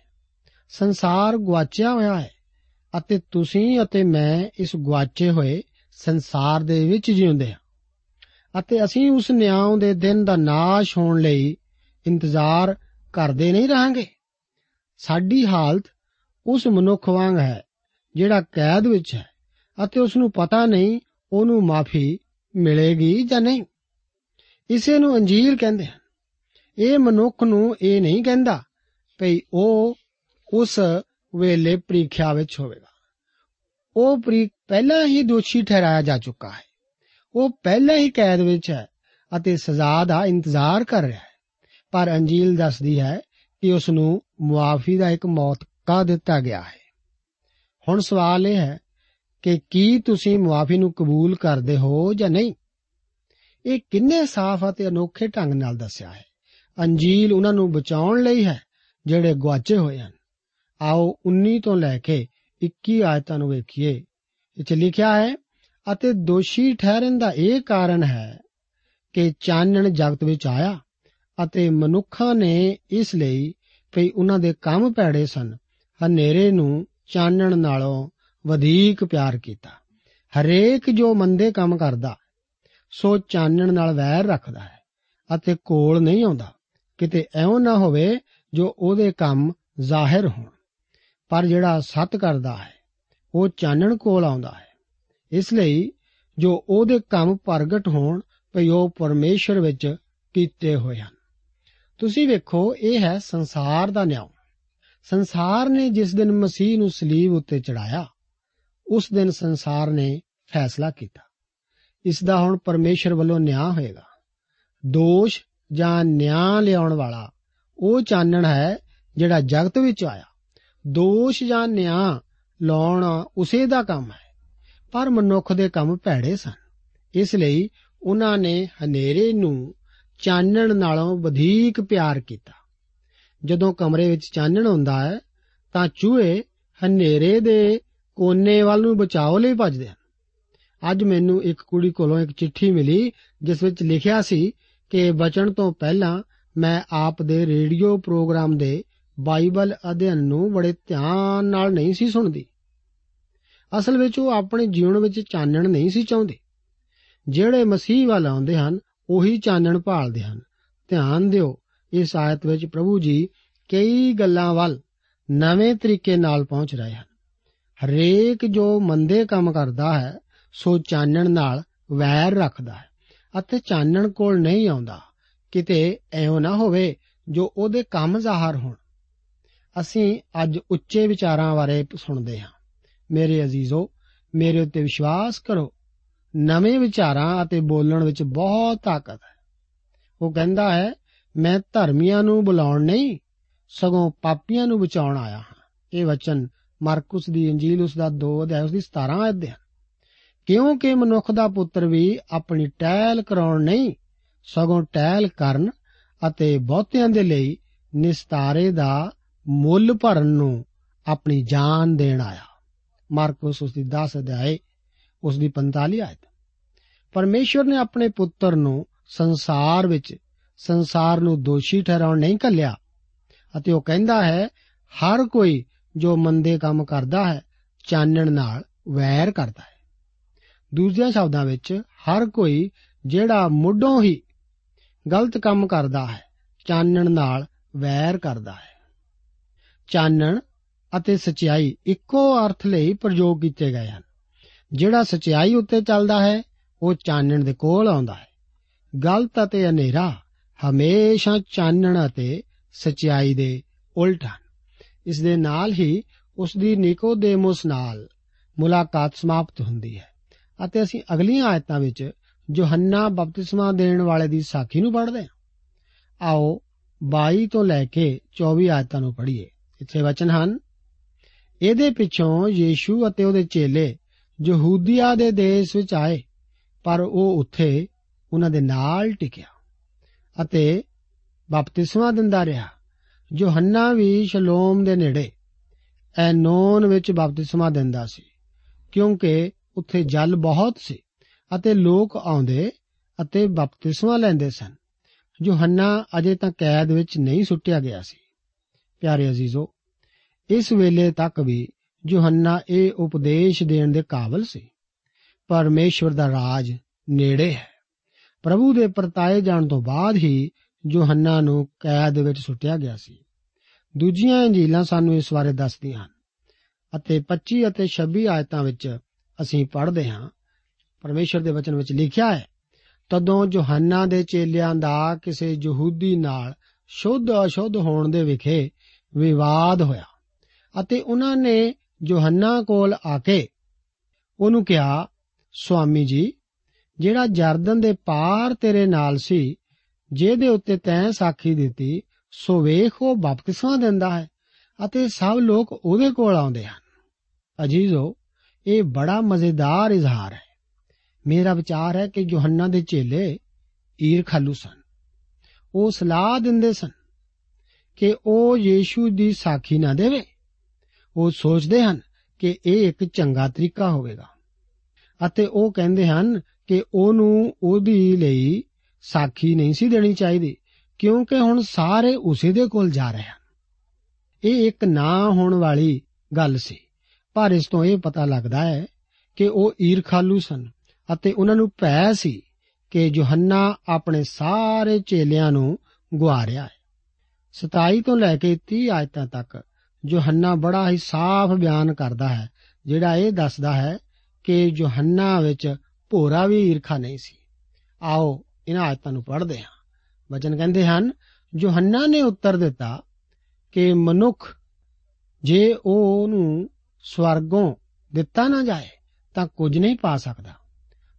ਸੰਸਾਰ ਗਵਾਚਿਆ ਹੋਇਆ ਹੈ ਅਤੇ ਤੁਸੀਂ ਅਤੇ ਮੈਂ ਇਸ ਗਵਾਚੇ ਹੋਏ ਸੰਸਾਰ ਦੇ ਵਿੱਚ ਜਿਉਂਦੇ ਹਾਂ। ਅਤੇ ਅਸੀਂ ਉਸ ਨਿਆਂ ਦੇ ਦਿਨ ਦਾ ਨਾਸ਼ ਹੋਣ ਲਈ ਇੰਤਜ਼ਾਰ ਕਰਦੇ ਨਹੀਂ ਰਹਾਂਗੇ। ਸਾਡੀ ਹਾਲਤ ਉਸ ਮਨੁੱਖ ਵਾਂਗ ਹੈ ਜਿਹੜਾ ਕੈਦ ਵਿੱਚ ਹੈ ਅਤੇ ਉਸ ਨੂੰ ਪਤਾ ਨਹੀਂ ਉਹਨੂੰ ਮਾਫੀ ਮਿਲੇਗੀ ਜਾਂ ਨਹੀਂ। ਇਸੇ ਨੂੰ ਅੰਜੀਲ ਕਹਿੰਦੇ ਹਨ। ਇਹ ਮਨੁੱਖ ਨੂੰ ਇਹ ਨਹੀਂ ਕਹਿੰਦਾ ਭਈ ਉਹ ਉਸ ਵੇਲੇ ਪ੍ਰੀਖਿਆ ਵਿੱਚ ਹੋਵੇਗਾ। ਉਹ ਪ੍ਰੀ ਪਹਿਲਾਂ ਹੀ ਦੋਸ਼ੀ ਠਹਿਰਾਇਆ ਜਾ ਚੁੱਕਾ ਹੈ। ਉਹ ਪਹਿਲਾਂ ਹੀ ਕੈਦ ਵਿੱਚ ਹੈ ਅਤੇ ਸਜ਼ਾ ਦਾ ਇੰਤਜ਼ਾਰ ਕਰ ਰਿਹਾ ਹੈ। ਪਰ ਅੰਜੀਲ ਦੱਸਦੀ ਹੈ ਕਿ ਉਸ ਨੂੰ ਮੁਆਫੀ ਦਾ ਇੱਕ ਮੌਕਾ ਦਿੱਤਾ ਗਿਆ ਹੈ। ਹੁਣ ਸਵਾਲ ਇਹ ਹੈ ਕਿ ਕੀ ਤੁਸੀਂ ਮੁਆਫੀ ਨੂੰ ਕਬੂਲ ਕਰਦੇ ਹੋ ਜਾਂ ਨਹੀਂ? ਇਹ ਕਿੰਨੇ ਸਾਫ਼ ਅਤੇ ਅਨੋਖੇ ਢੰਗ ਨਾਲ ਦੱਸਿਆ ਹੈ। ਅੰਜੀਲ ਉਹਨਾਂ ਨੂੰ ਬਚਾਉਣ ਲਈ ਹੈ ਜਿਹੜੇ ਗਵਾਚੇ ਹੋਏ ਹਨ। ਆਓ 19 ਤੋਂ ਲੈ ਕੇ 21 ਆਇਤਾਂ ਨੂੰ ਵੇਖੀਏ। ਇਹ ਚ ਲਿਖਿਆ ਹੈ, ਅਤੇ ਦੋਸ਼ੀ ਠਹਿਰਨ ਦਾ ਇਹ ਕਾਰਨ ਹੈ ਕਿ ਚਾਨਣ ਜਗਤ ਵਿੱਚ ਆਇਆ ਅਤੇ ਮਨੁੱਖਾਂ ਨੇ ਇਸ ਲਈ ਕਿ ਉਹਨਾਂ ਦੇ ਕੰਮ ਭੈੜੇ ਸਨ। ਹਨੇਰੇ ਨੂੰ ਚਾਨਣ ਨਾਲੋਂ ਵਧੇਕ ਪਿਆਰ ਕੀਤਾ। ਹਰੇਕ ਜੋ ਮੰਦੇ ਕੰਮ ਕਰਦਾ, ਸੋ ਚਾਨਣ ਨਾਲ ਵੈਰ ਰੱਖਦਾ ਹੈ ਅਤੇ ਕੋਲ ਨਹੀਂ ਆਉਂਦਾ। ਕਿਤੇ ਐਉਂ ਨਾ ਹੋਵੇ ਜੋ ਉਹਦੇ ਕੰਮ ਜ਼ਾਹਿਰ ਹੋਣ, ਪਰ ਜਿਹੜਾ ਸੱਤ ਕਰਦਾ ਹੈ, ਉਹ ਚਾਨਣ ਕੋਲ ਆਉਂਦਾ ਹੈ। ਇਸ ਲਈ ਜੋ ਉਹਦੇ ਕੰਮ ਪ੍ਰਗਟ ਹੋਣ, ਭਈ ਉਹ ਪਰਮੇਸ਼ਰ ਵਿੱਚ ਕੀਤੇ ਹੋਏ ਹਨ। ਤੁਸੀਂ ਵੇਖੋ, ਇਹ ਹੈ ਸੰਸਾਰ ਦਾ ਨਿਆਂ। ਸੰਸਾਰ ਨੇ ਜਿਸ ਦਿਨ ਮਸੀਹ ਨੂੰ ਸਲੀਬ ਉੱਤੇ ਚੜਾਇਆ, ਉਸ ਦਿਨ ਸੰਸਾਰ ਨੇ ਫੈਸਲਾ ਕੀਤਾ। ਇਸ ਦਾ ਹੁਣ ਪਰਮੇਸ਼ਰ ਵੱਲੋਂ ਨਿਆਂ ਹੋਏਗਾ। ਦੋਸ਼ ਜਾਂ ਨਿਆਂ ਲਿਆਉਣ ਵਾਲਾ ਉਹ ਚਾਨਣ ਹੈ ਜਿਹੜਾ ਜਗਤ ਵਿੱਚ ਆਇਆ। ਦੋਸ਼ ਜਾਂ ਨਿਆਂ ਲਾਉਣਾ ਉਸੇ ਦਾ ਕੰਮ ਹੈ, ਪਰ ਮਨੁੱਖ ਦੇ ਕੰਮ ਭੈੜੇ ਸਨ। ਇਸ ਲਈ ਉਹਨਾਂ ਨੇ ਹਨੇਰੇ ਨੂੰ ਚਾਨਣ ਨਾਲੋਂ ਵਧੇਕ ਪਿਆਰ ਕੀਤਾ। ਜਦੋਂ ਕਮਰੇ ਵਿੱਚ ਚਾਨਣ ਹੁੰਦਾ ਹੈ, ਤਾਂ ਚੂਹੇ ਹਨੇਰੇ ਦੇ ਕੋਨੇ ਵੱਲ ਨੂੰ ਬਚਾਓ ਲਈ ਭੱਜਦੇ ਹਨ। ਅੱਜ ਮੈਨੂੰ ਇੱਕ ਕੁੜੀ ਕੋਲੋਂ ਇੱਕ ਚਿੱਠੀ ਮਿਲੀ, ਜਿਸ ਵਿੱਚ ਲਿਖਿਆ ਸੀ ਕਿ ਬਚਣ ਤੋਂ ਪਹਿਲਾਂ ਮੈਂ ਆਪ ਦੇ ਰੇਡੀਓ ਪ੍ਰੋਗਰਾਮ ਦੇ ਬਾਈਬਲ ਅਧਿਐਨ ਨੂੰ ਬੜੇ ਧਿਆਨ ਨਾਲ ਨਹੀਂ ਸੀ ਸੁਣਦੀ। ਅਸਲ ਵਿੱਚ ਉਹ ਆਪਣੇ ਜੀਵਨ ਵਿੱਚ ਚਾਨਣ ਨਹੀਂ ਸੀ ਚਾਹੁੰਦੇ। ਜਿਹੜੇ ਮਸੀਹ ਵੱਲ ਆਉਂਦੇ ਹਨ, ਉਹੀ ਚਾਨਣ ਭਾਲਦੇ ਹਨ। ਧਿਆਨ ਦਿਓ, ਇਸ ਆਇਤ ਵਿੱਚ ਪ੍ਰਭੂ ਜੀ ਕਈ ਗੱਲਾਂ ਵੱਲ ਨਵੇਂ ਤਰੀਕੇ ਨਾਲ ਪਹੁੰਚ ਰਹੇ ਹਨ। ਹਰੇਕ ਜੋ ਮੰਦੇ ਕੰਮ ਕਰਦਾ ਹੈ, ਸੋ ਚਾਨਣ ਨਾਲ ਵੈਰ ਰੱਖਦਾ ਹੈ ਅਤੇ ਚਾਨਣ ਕੋਲ ਨਹੀਂ ਆਉਂਦਾ। ਕਿਤੇ ਐਉਂ ਨਾ ਹੋਵੇ ਜੋ ਉਹਦੇ ਕੰਮ ਜ਼ਾਹਰ ਹੋਣ। ਅਸੀਂ ਅੱਜ ਉੱਚੇ ਵਿਚਾਰਾਂ ਬਾਰੇ ਸੁਣਦੇ ਹਾਂ। ਮੇਰੇ ਅਜ਼ੀਜ਼ੋ, ਮੇਰੇ ਉੱਤੇ ਵਿਸ਼ਵਾਸ ਕਰੋ, ਨਵੇਂ ਵਿਚਾਰਾਂ ਅਤੇ ਬੋਲਣ ਵਿੱਚ ਬਹੁਤ ਤਾਕਤ ਹੈ। ਉਹ ਕਹਿੰਦਾ ਹੈ, ਮੈਂ ਧਰਮੀਆਂ ਨੂੰ ਬੁਲਾਉਣ ਨਹੀਂ, ਸਗੋਂ ਪਾਪੀਆਂ ਨੂੰ ਬਚਾਉਣ ਆਇਆ ਹਾਂ। ਇਹ ਵਚਨ ਮਾਰਕਸ ਦੀ ਇੰਜੀਲ ਉਸ ਦਾ 2 ਅਧਿਆਇ ਉਸ ਦੀ 17 ਆਇਤ ਦੇ ਹਨ ਕਿਉਂਕਿ ਮਨੁੱਖ ਦਾ ਪੁੱਤਰ ਵੀ ਆਪਣੀ ਟਹਿਲ ਕਰਾਉਣ ਨਹੀਂ ਸਗੋਂ ਟਹਿਲ ਕਰਨ ਅਤੇ ਬਹੁਤਿਆਂ ਦੇ ਲਈ ਨਿਸਤਾਰੇ ਦਾ ਮੁੱਲ ਭਰਨ ਨੂੰ ਆਪਣੀ ਜਾਨ ਦੇਣ ਆਇਆ। ਮਾਰਕਸ ਉਸ ਦੀ 10 ਅਧਿਆਇ ਉਸ ਦੀ 45 ਆਇਤ। ਪਰਮੇਸ਼ਵਰ ਨੇ ਆਪਣੇ ਪੁੱਤਰ ਨੂੰ ਸੰਸਾਰ ਵਿੱਚ, ਸੰਸਾਰ ਨੂੰ ਦੋਸ਼ੀ ਠਹਿਰਾਉਣ ਨਹੀਂ ਕੱਲਿਆ ਅਤੇ ਉਹ ਕਹਿੰਦਾ ਹੈ, ਹਰ ਕੋਈ ਜੋ ਮੰਦੇ ਕੰਮ ਕਰਦਾ ਹੈ, ਚਾਨਣ ਨਾਲ ਵੈਰ ਕਰਦਾ ਹੈ। ਦੂਜਿਆਂ ਸ਼ਬਦਾਂ ਵਿੱਚ, ਹਰ ਕੋਈ ਜਿਹੜਾ ਮੁੱਢੋਂ ਹੀ ਗਲਤ ਕੰਮ ਕਰਦਾ ਹੈ, ਚਾਨਣ ਨਾਲ ਵੈਰ ਕਰਦਾ ਹੈ। ਚਾਨਣ ਅਤੇ ਸਚਾਈ ਇੱਕੋ ਅਰਥ ਲਈ ਪ੍ਰਯੋਗ ਕੀਤੇ ਗਏ ਹਨ। ਜਿਹੜਾ ਸਚਾਈ ਉੱਤੇ ਚੱਲਦਾ ਹੈ, ਉਹ ਚਾਨਣ ਦੇ ਕੋਲ ਆਉਂਦਾ ਹੈ। ਗਲਤ ਅਤੇ ਹਨੇਰਾ ਹਮੇਸ਼ਾ ਚਾਨਣ ਅਤੇ ਸਚਾਈ ਦੇ ਉਲਟ ਹਨ। ਇਸ ਦੇ ਨਾਲ ਹੀ ਉਸ ਦੀ ਨਿਕੋਦੇਮੋਸ ਨਾਲ ਮੁਲਾਕਾਤ ਸਮਾਪਤ ਹੁੰਦੀ ਹੈ। ਅਤੇ ਅਸੀਂ ਅਗਲੀਆਂ ਆਇਤਾਂ ਵਿੱਚ ਯੋਹੰਨਾ ਬਪਤਿਸਮਾ ਦੇਣ ਵਾਲੇ ਦੀ ਸਾਖੀ ਨੂੰ ਪੜ੍ਹਦੇ ਹਾਂ। ਆਓ 22 ਤੋਂ ਲੈ ਕੇ 24 ਆਇਤਾਂ ਨੂੰ ਪੜ੍ਹੀਏ। ਇੱਥੇ ਵਚਨ ਹਨ, ਇਹਦੇ ਪਿੱਛੋਂ ਯੀਸ਼ੂ ਅਤੇ ਉਹਦੇ ਚੇਲੇ ਯਹੂਦੀਆ ਦੇ ਦੇਸ਼ ਵਿੱਚ ਆਏ, ਪਰ ਉਹ ਉੱਥੇ ਉਹਨਾਂ ਦੇ ਨਾਲ ਟਿਕਿਆ ਅਤੇ ਬਪਤਿਸਮਾ ਦਿੰਦਾ ਰਿਹਾ। ਯੋਹੰਨਾ ਵੀ ਸ਼ਲੋਮ ਦੇ ਨੇੜੇ ਐਨੋਨ ਵਿੱਚ ਬਪਤਿਸਮਾ ਦਿੰਦਾ ਸੀ, ਕਿਉਂਕਿ ਉੱਥੇ ਜਲ ਬਹੁਤ ਸੀ। ਅਤੇ ਲੋਕ ਆਉਂਦੇ ਅਤੇ ਬਪਤਿਸਮਾ ਲੈਂਦੇ ਸਨ। ਯੋਹੰਨਾ ਅਜੇ ਤਾਂ ਕੈਦ ਵਿੱਚ ਨਹੀਂ ਸੁੱਟਿਆ ਗਿਆ ਸੀ। ਪਿਆਰੇ ਅਜ਼ੀਜ਼ੋ, ਇਸ ਵੇਲੇ ਤੱਕ ਵੀ ਯੋਹੰਨਾ ਇਹ ਉਪਦੇਸ਼ ਦੇਣ ਦੇ ਕਾਬਲ ਸੀ। ਪਰਮੇਸ਼ਵਰ ਦਾ ਰਾਜ ਨੇੜੇ ਹੈ। ਪ੍ਰਭੂ ਦੇ ਪਰਤਾਏ ਜਾਣ ਤੋਂ ਬਾਅਦ ਹੀ ਯੋਹੰਨਾ ਨੂੰ ਕੈਦ ਵਿੱਚ ਸੁੱਟਿਆ ਗਿਆ ਸੀ। ਦੂਜੀਆਂ ਇੰਜੀਲਾਂ ਸਾਨੂੰ ਇਸ ਬਾਰੇ ਦੱਸਦੀਆਂ ਹਨ ਅਤੇ 25 ਅਤੇ 26 ਆਇਤਾਂ ਵਿੱਚ ਅਸੀਂ ਪੜ੍ਹਦੇ ਹਾਂ। ਪਰਮੇਸ਼ਰ ਦੇ ਵਚਨ ਵਿੱਚ ਲਿਖਿਆ ਹੈ, ਤਦੋਂ ਯੋਹੰਨਾ ਦੇ ਚੇਲਿਆਂ ਦਾ ਕਿਸੇ ਯਹੂਦੀ ਨਾਲ ਸ਼ੁੱਧ ਅਸ਼ੁੱਧ ਹੋਣ ਦੇ ਵਿਖੇ ਵਿਵਾਦ ਹੋਇਆ ਅਤੇ ਉਹਨਾਂ ਨੇ ਯੋਹੰਨਾ ਕੋਲ ਆ ਕੇ ਉਹਨੂੰ ਕਿਹਾ, ਸੁਆਮੀ ਜੀ, ਜਿਹੜਾ ਜਰਦਨ ਦੇ ਪਾਰ ਤੇਰੇ ਨਾਲ ਸੀ, ਜਿਹਦੇ ਉੱਤੇ ਤੈਂ ਸਾਖੀ ਦਿੱਤੀ, ਸੋ ਵੇਖ ਉਹ ਬਪਤਿਸਮਾ ਦਿੰਦਾ ਹੈ ਅਤੇ ਸਭ ਲੋਕ ਉਹਦੇ ਕੋਲ ਆਉਂਦੇ ਹਨ। ਅਜੀਜ਼ੋ, ਇਹ ਬੜਾ ਮਜ਼ੇਦਾਰ ਇਜ਼ਹਾਰ ਹੈ। ਮੇਰਾ ਵਿਚਾਰ ਹੈ ਕਿ ਯੋਹੰਨਾ ਦੇ ਚੇਲੇ ਈਰਖਾਲੂ ਸਨ। ਉਹ ਸਲਾਹ ਦਿੰਦੇ ਸਨ ਕਿ ਉਹ ਯੀਸ਼ੂ ਦੀ ਸਾਖੀ ਨਾ ਦੇਵੇ। ਉਹ ਸੋਚਦੇ ਹਨ ਕਿ ਇਹ ਇੱਕ ਚੰਗਾ ਤਰੀਕਾ ਹੋਵੇਗਾ ਅਤੇ ਉਹ ਕਹਿੰਦੇ ਹਨ ਕਿ ਉਹਨੂੰ ਉਹਦੀ ਲਈ ਸਾਖੀ ਨਹੀਂ ਸੀ ਦੇਣੀ ਚਾਹੀਦੀ, ਕਿਉਂਕਿ ਹੁਣ ਸਾਰੇ ਉਸੇ ਦੇ ਕੋਲ ਜਾ ਰਹੇ ਹਨ। ਇਹ ਇੱਕ ਨਾ ਹੋਣ ਵਾਲੀ ਗੱਲ ਸੀ, ਪਰ ਇਸ ਤੋਂ ਇਹ ਪਤਾ ਲੱਗਦਾ ਹੈ ਕਿ ਉਹ ਈਰਖਾਲੂ ਸਨ। ਅਤੇ ਉਹਨਾਂ ਨੂੰ ਭੈ ਸੀ ਕਿ ਯੋਹੰਨਾ ਆਪਣੇ ਸਾਰੇ ਚੇਲਿਆਂ ਨੂੰ ਗੁਆ ਰਿਹਾ ਹੈ। 27 ਤੋਂ ਲੈ ਕੇ 30 ਆਇਤਾਂ ਤੱਕ ਯੋਹੰਨਾ ਬੜਾ ਹੀ ਸਾਫ਼ ਬਿਆਨ ਕਰਦਾ ਹੈ, ਜਿਹੜਾ ਇਹ ਦੱਸਦਾ ਹੈ ਕਿ ਯੋਹੰਨਾ ਵਿੱਚ ਭੋਰਾ ਵੀ ਈਰਖਾ ਨਹੀਂ ਸੀ। ਆਓ ਇਹਨਾਂ ਆਇਤਾਂ ਨੂੰ ਪੜ੍ਹਦੇ ਹਾਂ। ਵਚਨ ਕਹਿੰਦੇ ਹਨ, ਯੋਹੰਨਾ ਨੇ ਉੱਤਰ ਦਿੱਤਾ ਕਿ ਮਨੁੱਖ ਜੇ ਉਹ ਉਹਨੂੰ ਸਵਰਗੋਂ ਦਿੱਤਾ ਨਾ ਜਾਏ ਤਾਂ ਕੁਝ ਨਹੀਂ ਪਾ ਸਕਦਾ।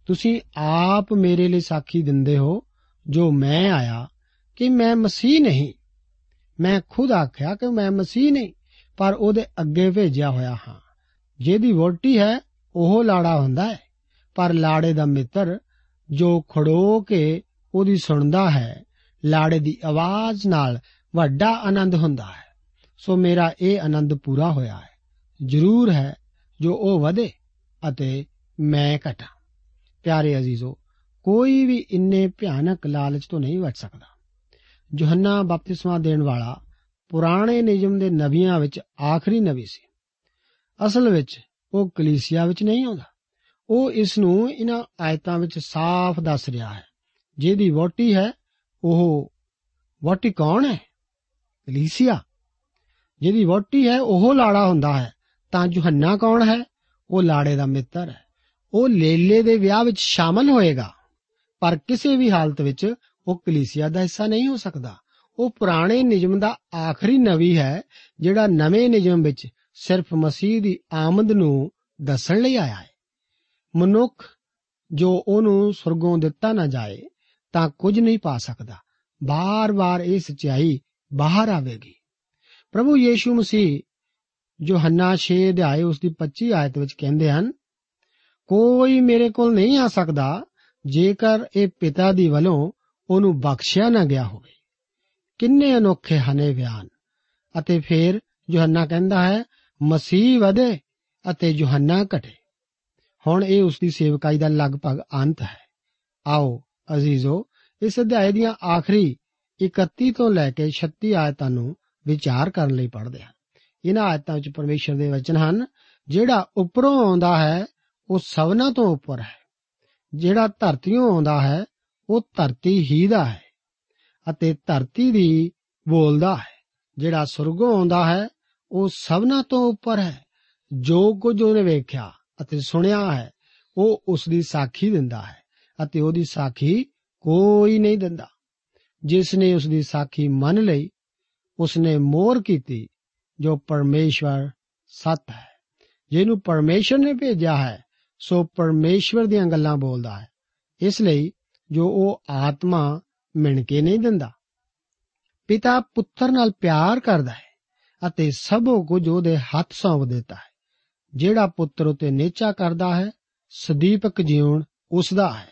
ਤੁਸੀਂ ਆਪ ਮੇਰੇ ਲਈ ਸਾਖੀ ਦਿੰਦੇ ਹੋ, ਜੋ ਮੈਂ ਆਇਆ ਕਿ ਮੈਂ ਮਸੀਹ ਨਹੀਂ। ਮੈਂ ਖੁਦ ਆਖਿਆ ਕਿ ਮੈਂ ਮਸੀਹ ਨਹੀਂ, ਪਰ ਉਹਦੇ ਅੱਗੇ ਭੇਜਿਆ ਹੋਇਆ ਹਾਂ। ਜਿਹਦੀ ਵੋਟੀ ਹੈ, ਉਹ ਲਾੜਾ ਹੁੰਦਾ ਹੈ। ਪਰ ਲਾੜੇ ਦਾ ਮਿੱਤਰ ਜੋ ਖੜੋ ਕੇ ਉਹਦੀ ਸੁਣਦਾ ਹੈ, ਲਾੜੇ ਦੀ ਆਵਾਜ਼ ਨਾਲ ਵੱਡਾ ਆਨੰਦ ਹੁੰਦਾ ਹੈ। ਸੋ ਮੇਰਾ ਇਹ ਆਨੰਦ ਪੂਰਾ ਹੋਇਆ ਹੈ। ਜ਼ਰੂਰ ਹੈ ਜੋ ਉਹ ਵਧੇ ਅਤੇ ਮੈਂ ਘਟਾਂ। ਪਿਆਰੇ ਅਜ਼ੀਜ਼ੋ, ਕੋਈ ਵੀ ਇੰਨੇ ਭਿਆਨਕ ਲਾਲਚ ਤੋਂ ਨਹੀਂ ਬਚ ਸਕਦਾ। ਯੋਹੰਨਾ ਬਪਤਿਸਮਾ ਦੇਣ ਵਾਲਾ ਪੁਰਾਣੇ ਨਿਯਮ ਦੇ ਨਬੀਆਂ ਵਿੱਚ ਆਖਰੀ ਨਬੀ ਸੀ। ਅਸਲ ਵਿੱਚ ਉਹ ਕਲੀਸਿਆ ਵਿੱਚ ਨਹੀਂ ਆਉਂਦਾ। ਉਹ ਇਸ ਨੂੰ ਇਹਨਾਂ ਆਇਤਾਂ ਵਿੱਚ ਸਾਫ਼ ਦੱਸ ਰਿਹਾ ਹੈ। ਜਿਹਦੀ ਵੋਟੀ ਹੈ, ਉਹ ਵੋਟੀ ਕੌਣ ਹੈ? ਕਲੀਸਿਆ। ਜਿਹਦੀ ਵੋਟੀ ਹੈ, ਉਹ ਲਾੜਾ ਹੁੰਦਾ ਹੈ। ਤਾਂ ਯੋਹੰਨਾ ਕੌਣ ਹੈ? ਉਹ ਲਾੜੇ ਦਾ ਮਿੱਤਰ ਹੈ। ਉਹ ਲੇਲੇ ਦੇ ਵਿਆਹ ਵਿੱਚ ਸ਼ਾਮਲ ਹੋਏਗਾ। ਪਰ ਕਿਸੇ ਵੀ ਹਾਲਤ ਵਿੱਚ ਉਹ ਕਲੀਸਿਆ ਦਾ ਹਿੱਸਾ ਨਹੀਂ ਹੋ ਸਕਦਾ। ਉਹ ਪੁਰਾਣੇ ਨਿਯਮ ਦਾ ਆਖਰੀ ਨਵੀ ਹੈ, ਜਿਹੜਾ ਨਵੇਂ ਨਿਯਮ ਵਿੱਚ ਸਿਰਫ ਮਸੀਹ ਦੀ ਆਮਦ ਨੂੰ ਦੱਸਣ ਲਈ ਆਇਆ ਹੈ। ਮਨੁੱਖ ਜੋ ਉਹਨੂੰ ਸੁਰਗੋਂ ਦਿੱਤਾ ਨਾ ਜਾਏ, ਤਾਂ ਕੁਝ ਨਹੀਂ ਪਾ ਸਕਦਾ। ਬਾਰ-ਬਾਰ ਇਹ ਸਚਾਈ ਬਾਹਰ ਆਵੇਗੀ। ਪ੍ਰਭੂ ਯੀਸ਼ੂ ਮਸੀਹ ਜੋ ਹੰਨਾ 6 ਅਧਿਆਏ ਉਸ ਦੀ 25 ਆਇਤ ਵਿੱਚ ਕਹਿੰਦੇ ਹਨ ਕੋਈ ਮੇਰੇ ਕੋਲ ਨਹੀਂ ਆ ਸਕਦਾ ਜੇਕਰ ਇਹ ਪਿਤਾ ਦੀ ਵੱਲੋਂ ਉਹਨੂੰ ਬਖਸ਼ਿਆ ਨਾ ਗਿਆ ਹੋਵੇ। ਕਿੰਨੇ ਅਨੋਖੇ ਹਨੇ ਬਿਆਨ। ਅਤੇ ਫਿਰ ਯੋਹੰਨਾ ਕਹਿੰਦਾ ਹੈ, ਮਸੀਹ ਵਧੇ ਅਤੇ ਯੋਹੰਨਾ ਘਟੇ। ਹੁਣ ਇਹ ਉਸ ਦੀ ਸੇਵਕਾਈ ਦਾ ਲਗਭਗ ਅੰਤ ਹੈ। ਆਓ ਅਜ਼ੀਜ਼ੋ, ਇਸ ਅਧਿਆਇ ਦੀਆਂ ਆਖਰੀ 31 ਤੋਂ ਲੈ ਕੇ 36 ਆਇਤਾਂ ਨੂੰ ਵਿਚਾਰ ਕਰਨ ਲਈ ਪੜ੍ਹਦੇ ਹਾਂ। ਇਹਨਾਂ ਆਇਤਾਂ ਵਿੱਚ ਪਰਮੇਸ਼ਰ ਦੇ ਵਚਨ ਹਨ, ਜਿਹੜਾ ਉੱਪਰੋਂ ਆਉਂਦਾ ਹੈ ਉਹ ਸਭਨਾ ਤੋਂ ਉੱਪਰ ਹੈ। ਜਿਹੜਾ ਧਰਤੀੋਂ ਆਉਂਦਾ ਹੈ, ਉਹ ਧਰਤੀ ਹੀ ਦਾ ਹੈ ਅਤੇ ਧਰਤੀ ਦੀ ਬੋਲਦਾ ਹੈ। ਜਿਹੜਾ ਸੁਰਗੋਂ ਆਉਂਦਾ ਹੈ, ਉਹ ਸਭਨਾ ਤੋਂ ਉੱਪਰ ਹੈ। ਜੋ ਕੁਝ ਉਹਨੇ ਵੇਖਿਆ ਅਤੇ ਸੁਣਿਆ ਹੈ, ਉਹ ਉਸ ਦੀ ਸਾਖੀ ਦਿੰਦਾ ਹੈ ਅਤੇ ਉਹਦੀ ਸਾਖੀ ਕੋਈ ਨਹੀਂ ਦਿੰਦਾ। ਜਿਸ ਨੇ ਉਸ ਦੀ ਸਾਖੀ ਮੰਨ ਲਈ ਉਸ ਨੇ ਮੋਹਰ ਕੀਤੀ, ਜੋ ਪਰਮੇਸ਼ਵਰ ਸਤ ਹੈ। ਜਿਹਨੂੰ ਪਰਮੇਸ਼ਵਰ ਨੇ ਭੇਜਿਆ ਹੈ ਸੋ ਪਰਮੇਸ਼ਵਰ ਦੀਆਂ ਗੱਲਾਂ ਬੋਲਦਾ ਹੈ। ਇਸ ਲਈ ਜੋ ਉਹ ਆਤਮਾ ਮਿਣ ਕੇ ਨਹੀਂ ਦਿੰਦਾ। ਪਿਤਾ ਪੁੱਤਰ ਨਾਲ ਪਿਆਰ ਕਰਦਾ ਹੈ ਅਤੇ ਸਭੋ ਕੁਝ ਉਹਦੇ ਹੱਥ ਸੌਂਪ ਦਿੱਤਾ ਹੈ। ਜਿਹੜਾ ਪੁੱਤਰ ਉਤੇ ਨੇਚਾ ਕਰਦਾ ਹੈ, ਸਦੀਪਕ ਜੀਵਨ ਉਸ ਦਾ ਹੈ।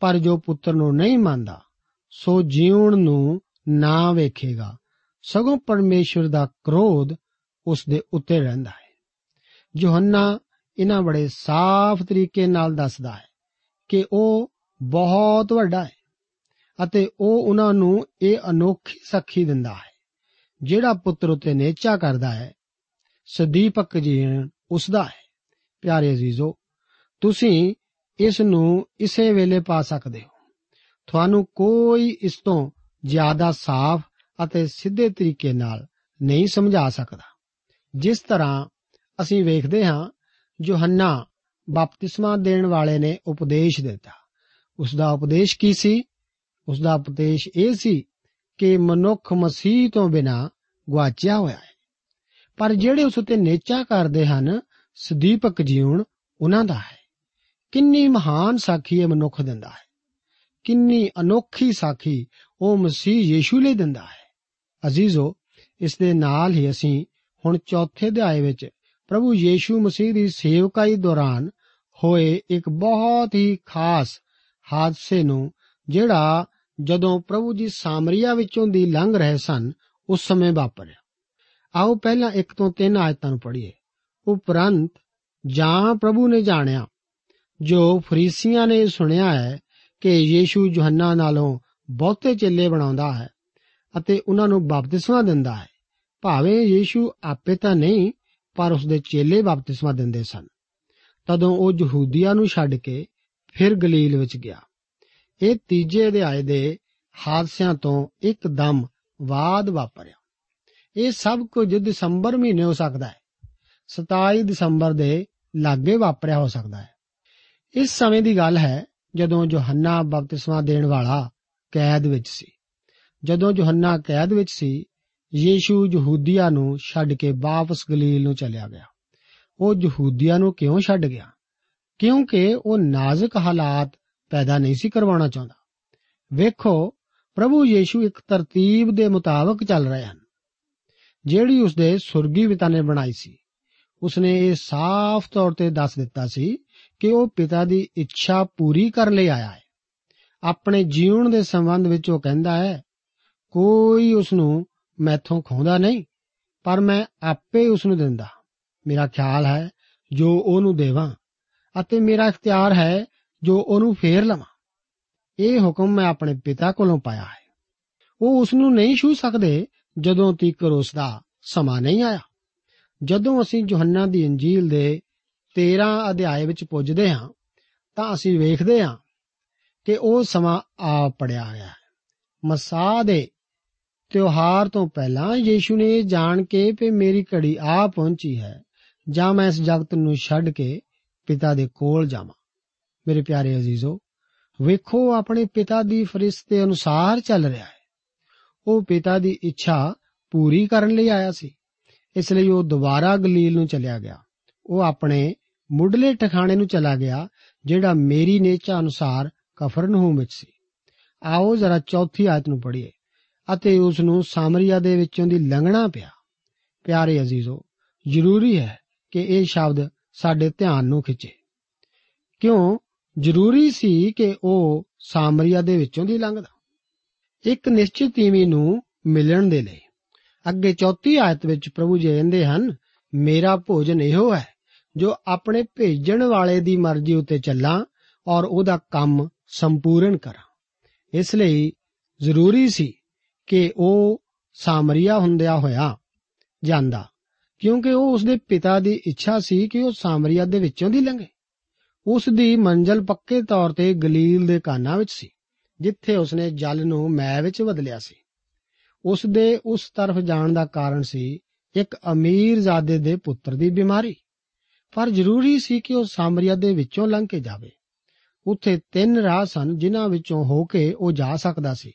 ਪਰ ਜੋ ਪੁੱਤਰ ਨੂੰ ਨਹੀਂ ਮੰਨਦਾ, ਸੋ ਜੀਵਨ ਨੂੰ ਨਾ ਵੇਖੇਗਾ। ਸਗੋਂ ਪਰਮੇਸ਼ਵਰ ਦਾ ਕ੍ਰੋਧ ਉਸ ਦੇ ਉੱਤੇ ਰਹਿੰਦਾ ਹੈ। ਯੋਹੰਨਾ ਇਹਨਾਂ ਬੜੇ ਸਾਫ਼ ਤਰੀਕੇ ਨਾਲ ਦੱਸਦਾ ਹੈ ਕਿ ਉਹ ਬਹੁਤ ਵੱਡਾ ਹੈ ਅਤੇ ਉਹ ਉਹਨਾਂ ਨੂੰ ਇਹ ਅਨੋਖੀ ਸਾਖੀ ਦਿੰਦਾ ਹੈ, ਜਿਹੜਾ ਪੁੱਤਰ ਉਤੇ ਨੇਚਾ ਕਰਦਾ ਹੈ, ਸਦੀਪਕ ਜੀਵਨ ਉਸ ਦਾ ਹੈ। ਪਿਆਰੇ ਅਜ਼ੀਜ਼ੋ, ਤੁਸੀਂ ਇਸ ਨੂੰ ਇਸੇ ਵੇਲੇ ਪਾ ਸਕਦੇ ਹੋ। ਤੁਹਾਨੂੰ ਕੋਈ ਇਸ ਤੋਂ ਜ਼ਿਆਦਾ ਸਾਫ਼ ਅਤੇ ਸਿੱਧੇ ਤਰੀਕੇ ਨਾਲ ਨਹੀਂ ਸਮਝਾ ਸਕਦਾ। ਜਿਸ ਤਰ੍ਹਾਂ ਅਸੀਂ ਵੇਖਦੇ ਹਾਂ ਯੋਹੰਨਾ ਬਪਤਿਸਮਾ ਦੇਣ ਵਾਲੇ ਨੇ ਉਪਦੇਸ਼ ਦਿੱਤਾ। ਉਸ ਦਾ ਉਪਦੇਸ਼ ਕੀ ਸੀ? ਉਸ ਦਾ ਉਪਦੇਸ਼ ਇਹ ਸੀ ਕਿ ਮਨੁੱਖ ਮਸੀਹ ਤੋਂ ਬਿਨਾ ਗਵਾਚਿਆ ਹੋਇਆ ਹੈ। ਪਰ ਜਿਹੜੇ ਉਸ ਉਤੇ ਨੇਚਾ ਕਰਦੇ ਹਨ, ਸਦੀਪਕ ਜੀਵਨ ਉਹਨਾਂ ਦਾ ਹੈ। ਕਿੰਨੀ ਮਹਾਨ ਸਾਖੀ ਇਹ ਮਨੁੱਖ ਦਿੰਦਾ ਹੈ। ਕਿੰਨੀ ਅਨੋਖੀ ਸਾਖੀ ਉਹ ਮਸੀਹ ਯੀਸ਼ੂ ਲਈ ਦਿੰਦਾ ਹੈ। ਅਜ਼ੀਜ਼ੋ, ਇਸ ਦੇ ਨਾਲ ਹੀ ਅਸੀਂ ਹੁਣ ਚੌਥੇ ਅਧਿਆਏ ਵਿੱਚ ਪ੍ਰਭੂ ਯੀਸ਼ੂ ਮਸੀਹ ਦੀ ਸੇਵਕਾਈ ਦੌਰਾਨ ਹੋਏ ਇੱਕ ਬਹੁਤ ਹੀ ਖਾਸ ਹਾਦਸੇ ਨੂੰ, ਜਿਹੜਾ ਜਦੋਂ ਪ੍ਰਭੂ ਜੀ ਸਾਮਰੀਆ ਵਿੱਚੋਂ ਦੀ ਲੰਘ ਰਹੇ ਸਨ, ਉਸ ਸਮੇਂ ਵਾਪਰਿਆ। ਆਓ ਪਹਿਲਾਂ ਇੱਕ ਤੋਂ ਤਿੰਨ ਆਇਤਾਂ ਨੂੰ ਪੜ੍ਹੀਏ। ਉਪਰੰਤ ਜਾਂ ਪ੍ਰਭੂ ਨੇ ਜਾਣਿਆ, ਜੋ ਫਰੀਸੀਆਂ ਨੇ ਸੁਣਿਆ ਹੈ ਕਿ ਯੀਸ਼ੂ ਯੋਹੰਨਾ ਨਾਲੋਂ ਬਹੁਤੇ ਚੇਲੇ ਬਣਾਉਂਦਾ ਹੈ ਅਤੇ ਉਹਨਾਂ ਨੂੰ ਬਪਤਿਸਮਾ ਦਿੰਦਾ ਹੈ। ਭਾਵੇਂ ਯੀਸ਼ੂ ਆਪੇ ਤਾਂ ਨਹੀਂ ਪਰ ਉਸ ਦੇ ਚੇਲੇ ਬਪਤਿਸਮਾ ਦਿੰਦੇ ਸਨ। ਤਦੋਂ ਉਹ ਯਹੂਦੀਆਂ ਨੂੰ ਛੱਡ ਕੇ ਫਿਰ ਗਲੀਲ ਵਿੱਚ ਗਿਆ। ਇਹ ਤੀਜੇ ਅਧਿਆਏ ਦੇ ਹਾਦਸਿਆਂ ਤੋਂ ਇੱਕਦਮ ਬਾਅਦ ਵਾਪਰਿਆ। ਇਹ ਸਭ ਕੁਝ ਦਸੰਬਰ ਮਹੀਨੇ ਹੋ ਸਕਦਾ ਹੈ। 27 ਦਸੰਬਰ ਦੇ ਲਾਗੇ ਵਾਪਰਿਆ ਹੋ ਸਕਦਾ ਹੈ। ਇਸ ਸਮੇਂ ਦੀ ਗੱਲ ਹੈ, ਜਦੋਂ ਯੋਹੰਨਾ ਬਪਤਿਸਮਾ ਦੇਣ ਵਾਲਾ ਕੈਦ ਵਿੱਚ ਸੀ। ਜਦੋਂ ਯੋਹੰਨਾ ਕੈਦ ਵਿੱਚ ਸੀ ਯੀਸ਼ੂ ਯਹੂਦੀਆਂ ਨੂੰ ਛੱਡ ਕੇ ਵਾਪਸ ਗਲੀਲ ਨੂੰ ਚਲਿਆ ਗਿਆ। ਉਹ ਯਹੂਦੀਆਂ ਨੂੰ ਕਿਉਂ ਛੱਡ ਗਿਆ? ਕਿਉਂਕਿ ਉਹ ਨਾਜ਼ੁਕ ਹਾਲਾਤ ਪੈਦਾ ਨਹੀਂ ਸੀ ਕਰਵਾਉਣਾ ਚਾਹੁੰਦਾ। ਵੇਖੋ, ਪ੍ਰਭੂ ਯੀਸ਼ੂ ਇੱਕ ਤਰਤੀਬ ਦੇ ਮੁਤਾਬਕ ਚੱਲ ਰਹੇ ਹਨ। ਜਿਹੜੀ ਉਸਦੇ ਸੁਰਗੀ ਪਿਤਾ ਨੇ ਬਣਾਈ ਸੀ। ਉਸਨੇ ਇਹ ਸਾਫ਼ ਤੌਰ ਤੇ ਦੱਸ ਦਿੱਤਾ ਸੀ ਕਿ ਉਹ ਪਿਤਾ ਦੀ ਇੱਛਾ ਪੂਰੀ ਕਰਨ ਲਈ ਆਇਆ ਹੈ। ਆਪਣੇ ਜੀਵਨ ਦੇ ਸੰਬੰਧ ਵਿੱਚ ਉਹ ਕਹਿੰਦਾ ਹੈ, ਕੋਈ ਉਸ ਨੂੰ ਮੈਥੋਂ ਖੋਂਦਾ ਨਹੀਂ, ਪਰ ਮੈਂ ਆਪੇ ਉਸ ਨੂੰ ਦਿੰਦਾ। ਮੇਰਾ ਖਿਆਲ ਹੈ ਜੋ ਉਹਨੂੰ ਦੇਵਾਂ ਅਤੇ ਮੇਰਾ ਇਖਤਿਆਰ ਹੈ ਜੋ ਉਹਨੂੰ ਫੇਰ ਲਵਾਂ। ਇਹ ਹੁਕਮ ਮੈਂ ਆਪਣੇ ਪਿਤਾ ਕੋਲੋਂ ਪਾਇਆ ਹੈ। ਉਹ ਉਸ ਨੂੰ ਨਹੀਂ ਛੂ ਸਕਦੇ ਜਦੋਂ ਤੀਕ ਉਸ ਦਾ ਸਮਾਂ ਨਹੀਂ ਆਇਆ। ਜਦੋਂ ਅਸੀਂ ਯੋਹੰਨਾ ਦੀ ਇੰਜੀਲ ਦੇ 13 ਅਧਿਆਏ ਵਿੱਚ ਪੁੱਜਦੇ ਹਾਂ, ਤਾਂ ਅਸੀਂ ਵੇਖਦੇ ਹਾਂ ਕਿ ਉਹ ਸਮਾਂ ਆ ਪੜਿਆ ਗਿਆ ਹੈ। ਮਸਾਹ ਦੇ ਤਿਉਹਾਰ ਤੋਂ ਪਹਿਲਾਂ ਯੀਸ਼ੂ ਨੇ ਇਹ ਜਾਣ ਕੇ ਕਿ ਮੇਰੀ ਘੜੀ ਆ ਪਹੁੰਚੀ ਹੈ, ਜਾਂ ਮੈਂ ਇਸ ਜਗਤ ਨੂੰ ਛੱਡ ਕੇ ਪਿਤਾ ਦੇ ਕੋਲ ਜਾਵਾਂ। ਮੇਰੇ ਪਿਆਰੇ ਅਜ਼ੀਜ਼ੋ, ਵੇਖੋ, ਆਪਣੇ ਪਿਤਾ ਦੀ ਫਰਿਸ਼ਤੇ ਅਨੁਸਾਰ ਚੱਲ ਰਿਹਾ ਹੈ। ਉਹ ਪਿਤਾ ਦੀ ਇੱਛਾ ਪੂਰੀ ਕਰਨ ਲਈ ਆਇਆ ਸੀ, ਇਸ ਲਈ ਉਹ ਦੁਬਾਰਾ ਗਲੀਲ ਨੂੰ ਚਲਿਆ ਗਿਆ। ਉਹ ਆਪਣੇ ਮੁੱਢਲੇ ਟਿਕਾਣੇ ਨੂੰ ਚਲਾ ਗਿਆ, ਜਿਹੜਾ ਮੇਰੀ ਨੇਚਾ ਅਨੁਸਾਰ ਕਫਰਨਹੂਮ ਵਿੱਚ ਸੀ। ਆਓ ਜ਼ਰਾ ਚੌਥੀ ਆਇਤ ਨੂੰ ਪੜ੍ਹੀਏ। ਅਤੇ ਉਸ ਨੂੰ ਸਾਮਰੀਆ ਦੇ ਵਿੱਚੋਂ ਦੀ ਲੰਘਣਾ ਪਿਆ। ਪਿਆਰੇ ਅਜ਼ੀਜ਼ੋ, ਜ਼ਰੂਰੀ ਹੈ ਕਿ ਇਹ ਸ਼ਬਦ ਸਾਡੇ ਧਿਆਨ ਨੂੰ ਖਿੱਚੇ। ਕਿਉਂ? ਜ਼ਰੂਰੀ ਸੀ ਕਿ ਉਹ ਸਾਮਰੀਆ ਦੇ ਵਿੱਚੋਂ ਦੀ ਲੰਘਦਾ। ਇੱਕ ਨਿਸ਼ਚਿਤ ਤੀਵੀ ਨੂੰ ਮਿਲਣ ਦੇ ਲਈ। ਅੱਗੇ ਚੌਥੀ ਆਇਤ ਵਿੱਚ ਪ੍ਰਭੂ ਜੀ ਕਹਿੰਦੇ ਹਨ, ਮੇਰਾ ਭੋਜਨ ਇਹੋ ਹੈ, ਜੋ ਆਪਣੇ ਭੇਜਣ ਵਾਲੇ ਦੀ ਮਰਜ਼ੀ ਉੱਤੇ ਚੱਲਾਂ ਔਰ ਉਹਦਾ ਕੰਮ ਸੰਪੂਰਨ ਕਰਾਂ। ਇਸ ਲਈ ਜ਼ਰੂਰੀ ਸੀ ਕਿ ਉਹ ਸਾਮਰੀਆ ਹੁੰਦਿਆ ਹੋਇਆ ਜਾਂਦਾ। ਕਿਉਂਕਿ ਉਹ ਉਸਦੇ ਪਿਤਾ ਦੀ ਇੱਛਾ ਸੀ ਕਿ ਉਹ ਸਾਮਰੀਆ ਦੇ ਵਿੱਚੋਂ ਦੀ ਲੰਘੇ। ਉਸ ਦੀ ਮੰਜ਼ਲ ਪੱਕੇ ਤੌਰ ਤੇ ਗਲੀਲ ਦੇ ਕਾਨਾ ਵਿੱਚ ਸੀ, ਜਿੱਥੇ ਉਸਨੇ ਜਲ ਨੂੰ ਮੈ ਵਿੱਚ ਬਦਲਿਆ ਸੀ। ਉਸ ਦੇ ਉਸ ਤਰਫ ਜਾਣ ਦਾ ਕਾਰਨ ਸੀ ਇੱਕ ਅਮੀਰ ਜ਼ਾਦੇ ਦੇ ਪੁੱਤਰ ਦੀ ਬਿਮਾਰੀ। ਪਰ ਜ਼ਰੂਰੀ ਸੀ ਕਿ ਉਹ ਸਾਮਰੀਆ ਦੇ ਵਿੱਚੋਂ ਲੰਘ ਕੇ ਜਾਵੇ। ਉੱਥੇ ਤਿੰਨ ਰਾਹ ਸਨ ਜਿਨ੍ਹਾਂ ਵਿੱਚੋਂ ਹੋ ਕੇ ਉਹ ਜਾ ਸਕਦਾ ਸੀ।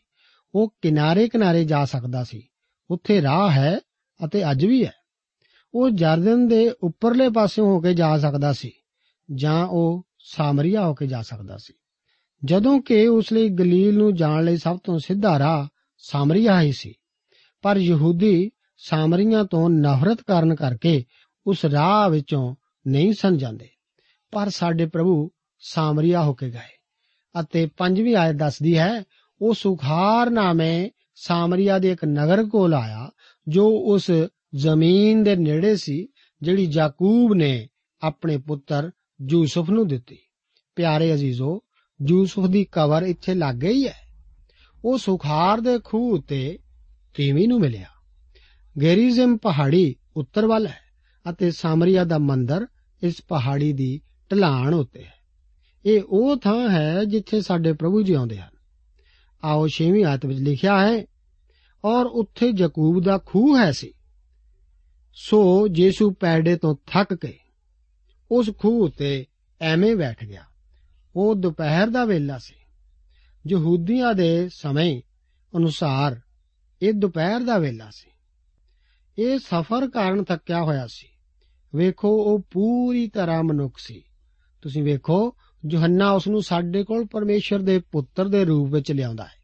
ਉਹ ਕਿਨਾਰੇ ਕਿਨਾਰੇ ਜਾ ਸਕਦਾ ਸੀ। ਉੱਥੇ ਰਾਹ ਹੈ ਅਤੇ ਅੱਜ ਵੀ ਹੈ। ਉਹ ਜਰਦਨ ਦੇ ਉੱਪਰਲੇ ਪਾਸਿਓਂ ਹੋ ਕੇ ਜਾ ਸਕਦਾ ਸੀ ਜਾਂ ਉਹ ਸਾਮਰੀਆ ਹੋ ਕੇ ਜਾ ਸਕਦਾ ਸੀ। ਜਦੋਂ ਕਿ ਉਸ ਲਈ ਗਲੀਲ ਨੂੰ ਜਾਣ ਲਈ ਸਭ ਤੋਂ ਸਿੱਧਾ ਰਾਹ ਸਾਮਰੀਆ ਹੀ ਸੀ। ਪਰ ਯਹੂਦੀ ਸਾਮਰੀਆਂ ਤੋਂ ਨਫ਼ਰਤ ਕਰਨ ਕਰਕੇ ਉਸ ਰਾਹ ਵਿੱਚੋਂ ਨਹੀਂ ਸਨ ਜਾਂਦੇ। ਪਰ ਸਾਡੇ ਪ੍ਰਭੂ ਸਾਮਰੀਆ ਹੋ ਕੇ ਗਏ ਅਤੇ ਪੰਜਵੀਂ ਆਇਤ ਦੱਸਦੀ ਹੈ ਉਹ ਸੁਖਾਰ ਨਾਮੇ ਸਾਮਰੀਆ ਦੇ ਇੱਕ ਨਗਰ ਕੋਲ ਆਇਆ, ਜੋ ਉਸ ਜ਼ਮੀਨ ਦੇ ਨੇੜੇ ਸੀ, ਜਿਹੜੀ ਯਾਕੂਬ ਨੇ ਆਪਣੇ ਪੁੱਤਰ ਯੂਸਫ ਨੂੰ ਦਿੱਤੀ। ਪਿਆਰੇ ਅਜ਼ੀਜ਼ੋ, ਯੂਸਫ ਦੀ ਕਬਰ ਇੱਥੇ ਲੱਗ ਗਈ ਹੈ। ਉਹ ਸੁਖਾਰ ਦੇ ਖੂਹ ਉੱਤੇ ਤੀਵੀਂ ਨੂੰ ਮਿਲਿਆ। ਗੈਰੀਜ਼ਮ ਪਹਾੜੀ ਉੱਤਰ ਵੱਲ ਹੈ ਅਤੇ ਸਾਮਰੀਆ ਦਾ ਮੰਦਰ ਇਸ ਪਹਾੜੀ ਦੀ ਢਲਾਣ ਉੱਤੇ ਹੈ। ਇਹ ਉਹ ਥਾਂ ਹੈ ਜਿੱਥੇ ਸਾਡੇ ਪ੍ਰਭੂ ਜੀ ਆਉਂਦੇ ਹਨ। ਆਓ 6ਵੀਂ ਆਇਤ ਵਿੱਚ ਲਿਖਿਆ ਹੈ, ਔਰ ਉੱਥੇ ਯਾਕੂਬ ਦਾ ਖੂਹ ਹੈ ਸੀ। ਸੋ ਯੀਸ਼ੂ ਪੈੜੇ ਤੋਂ ਥੱਕ ਕੇ ਉਸ ਖੂਹ ਉੱਤੇ ਐਵੇਂ ਬੈਠ ਗਿਆ। ਉਹ ਦੁਪਹਿਰ ਦਾ ਵੇਲਾ ਸੀ। ਯਹੂਦੀਆਂ ਦੇ ਸਮੇਂ ਅਨੁਸਾਰ ਇਹ ਦੁਪਹਿਰ ਦਾ ਵੇਲਾ ਸੀ। ਇਹ ਸਫ਼ਰ ਕਾਰਨ ਥੱਕਿਆ ਹੋਇਆ ਸੀ। ਵੇਖੋ, ਉਹ ਪੂਰੀ ਤਰ੍ਹਾਂ ਮਨੁੱਖ ਸੀ। ਤੁਸੀਂ ਵੇਖੋ ਯੋਹੰਨਾ ਉਸ ਨੂੰ ਸਾਡੇ ਕੋਲ ਪਰਮੇਸ਼ਰ ਦੇ ਪੁੱਤਰ ਦੇ ਰੂਪ ਵਿੱਚ ਲਿਆਉਂਦਾ ਹੈ।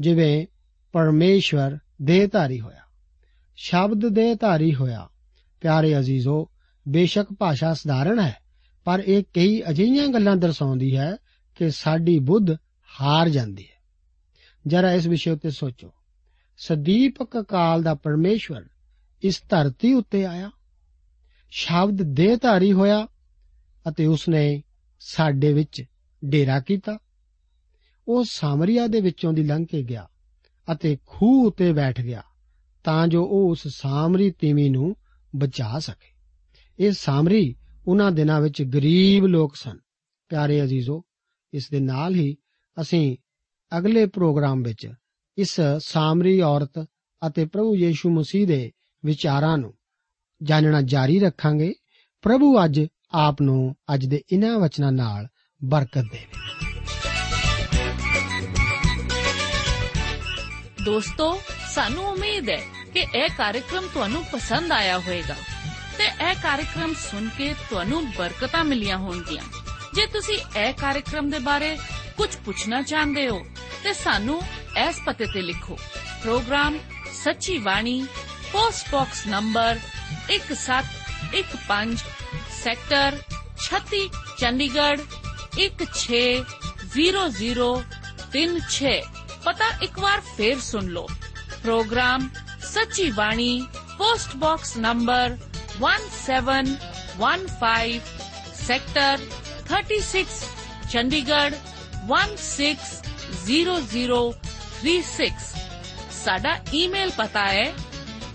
ਜਿਵੇਂ ਪਰਮੇਸ਼ਵਰ ਦੇਹਧਾਰੀ ਹੋਇਆ, ਸ਼ਬਦ ਦੇਹਧਾਰੀ ਹੋਇਆ। ਪਿਆਰੇ ਅਜ਼ੀਜ਼ੋ, ਬੇਸ਼ੱਕ ਭਾਸ਼ਾ ਸਧਾਰਨ ਹੈ, ਪਰ ਇਹ ਕਈ ਅਜਿਹੀਆਂ ਗੱਲਾਂ ਦਰਸਾਉਂਦੀ ਹੈ ਕਿ ਸਾਡੀ ਬੁੱਧ ਹਾਰ ਜਾਂਦੀ ਹੈ। ਜਰਾ ਇਸ ਵਿਸ਼ੇ ਉੱਤੇ ਸੋਚੋ। ਸਦੀਪਕ ਕਾਲ ਦਾ ਪਰਮੇਸ਼ਵਰ ਇਸ ਧਰਤੀ ਉੱਤੇ ਆਇਆ। ਸ਼ਬਦ ਦੇਹਧਾਰੀ ਹੋਇਆ ਅਤੇ ਉਸਨੇ ਸਾਡੇ ਵਿੱਚ ਡੇਰਾ ਕੀਤਾ। ਉਹ ਸਾਮਰੀਆ ਦੇ ਵਿੱਚੋਂ ਦੀ ਲੰਘ ਕੇ ਗਿਆ ਅਤੇ ਖੂਹ ਉੱਤੇ ਬੈਠ ਗਿਆ ਤਾਂ ਜੋ ਉਹ ਉਸ ਸਾਮਰੀ ਤੀਵੀ ਨੂੰ ਬਚਾ ਸਕੇ। ਇਹ ਸਾਮਰੀ ਉਹਨਾਂ ਦਿਨਾਂ ਵਿੱਚ ਗਰੀਬ ਲੋਕ ਸਨ। ਪਿਆਰੇ ਅਜ਼ੀਜ਼ੋ, ਇਸ ਦੇ ਨਾਲ ਹੀ ਅਸੀਂ ਅਗਲੇ ਪ੍ਰੋਗਰਾਮ ਵਿੱਚ ਇਸ ਸਾਮਰੀ ਔਰਤ ਅਤੇ ਪ੍ਰਭੂ ਯੀਸ਼ੂ ਮਸੀਹ ਦੇ ਵਿਚਾਰਾਂ ਨੂੰ ਜਾਣਨਾ ਜਾਰੀ ਰੱਖਾਂਗੇ। ਪ੍ਰਭੂ ਅੱਜ ਆਪ ਨੂੰ ਅੱਜ ਦੇ ਇਨ੍ਹਾਂ ਵਚਨਾਂ ਨਾਲ ਬਰਕਤ ਦੇਵੇ। ਦੋਸਤੋ, ਸਾਨੂੰ ਉਮੀਦ ਹੈ ਕਿ ਇਹ ਕਾਰਜਕ੍ਰਮ ਤੁਹਾਨੂੰ ਪਸੰਦ ਆਇਆ ਹੋਵੇਗਾ ਤੇ ਇਹ ਕਾਰਜਕ੍ਰਮ ਸੁਣ ਕੇ ਤੁਹਾਨੂੰ ਬਰਕਤਾਂ ਮਿਲੀਆਂ ਹੋਣਗੀਆਂ। ਜੇ ਤੁਸੀਂ ਇਹ ਕਾਰਜਕ੍ਰਮ ਦੇ ਬਾਰੇ ਕੁਝ ਪੁੱਛਣਾ ਚਾਹੁੰਦੇ ਹੋ, ਤੇ ਸਾਨੂੰ ਇਸ ਪਤੇ ਤੇ ਲਿਖੋ। Programme Sachi Bani, post box number 1715 sector 36 Chandigarh 160036 ਪਤਾ ਇੱਕ ਵਾਰ ਫੇਰ ਸੁਣ ਲਓ programme Sachi Bani post box number 1715 sector 36 Chandigarh 160036 ਸਾਡਾ ਈਮੇਲ ਪਤਾ ਹੈ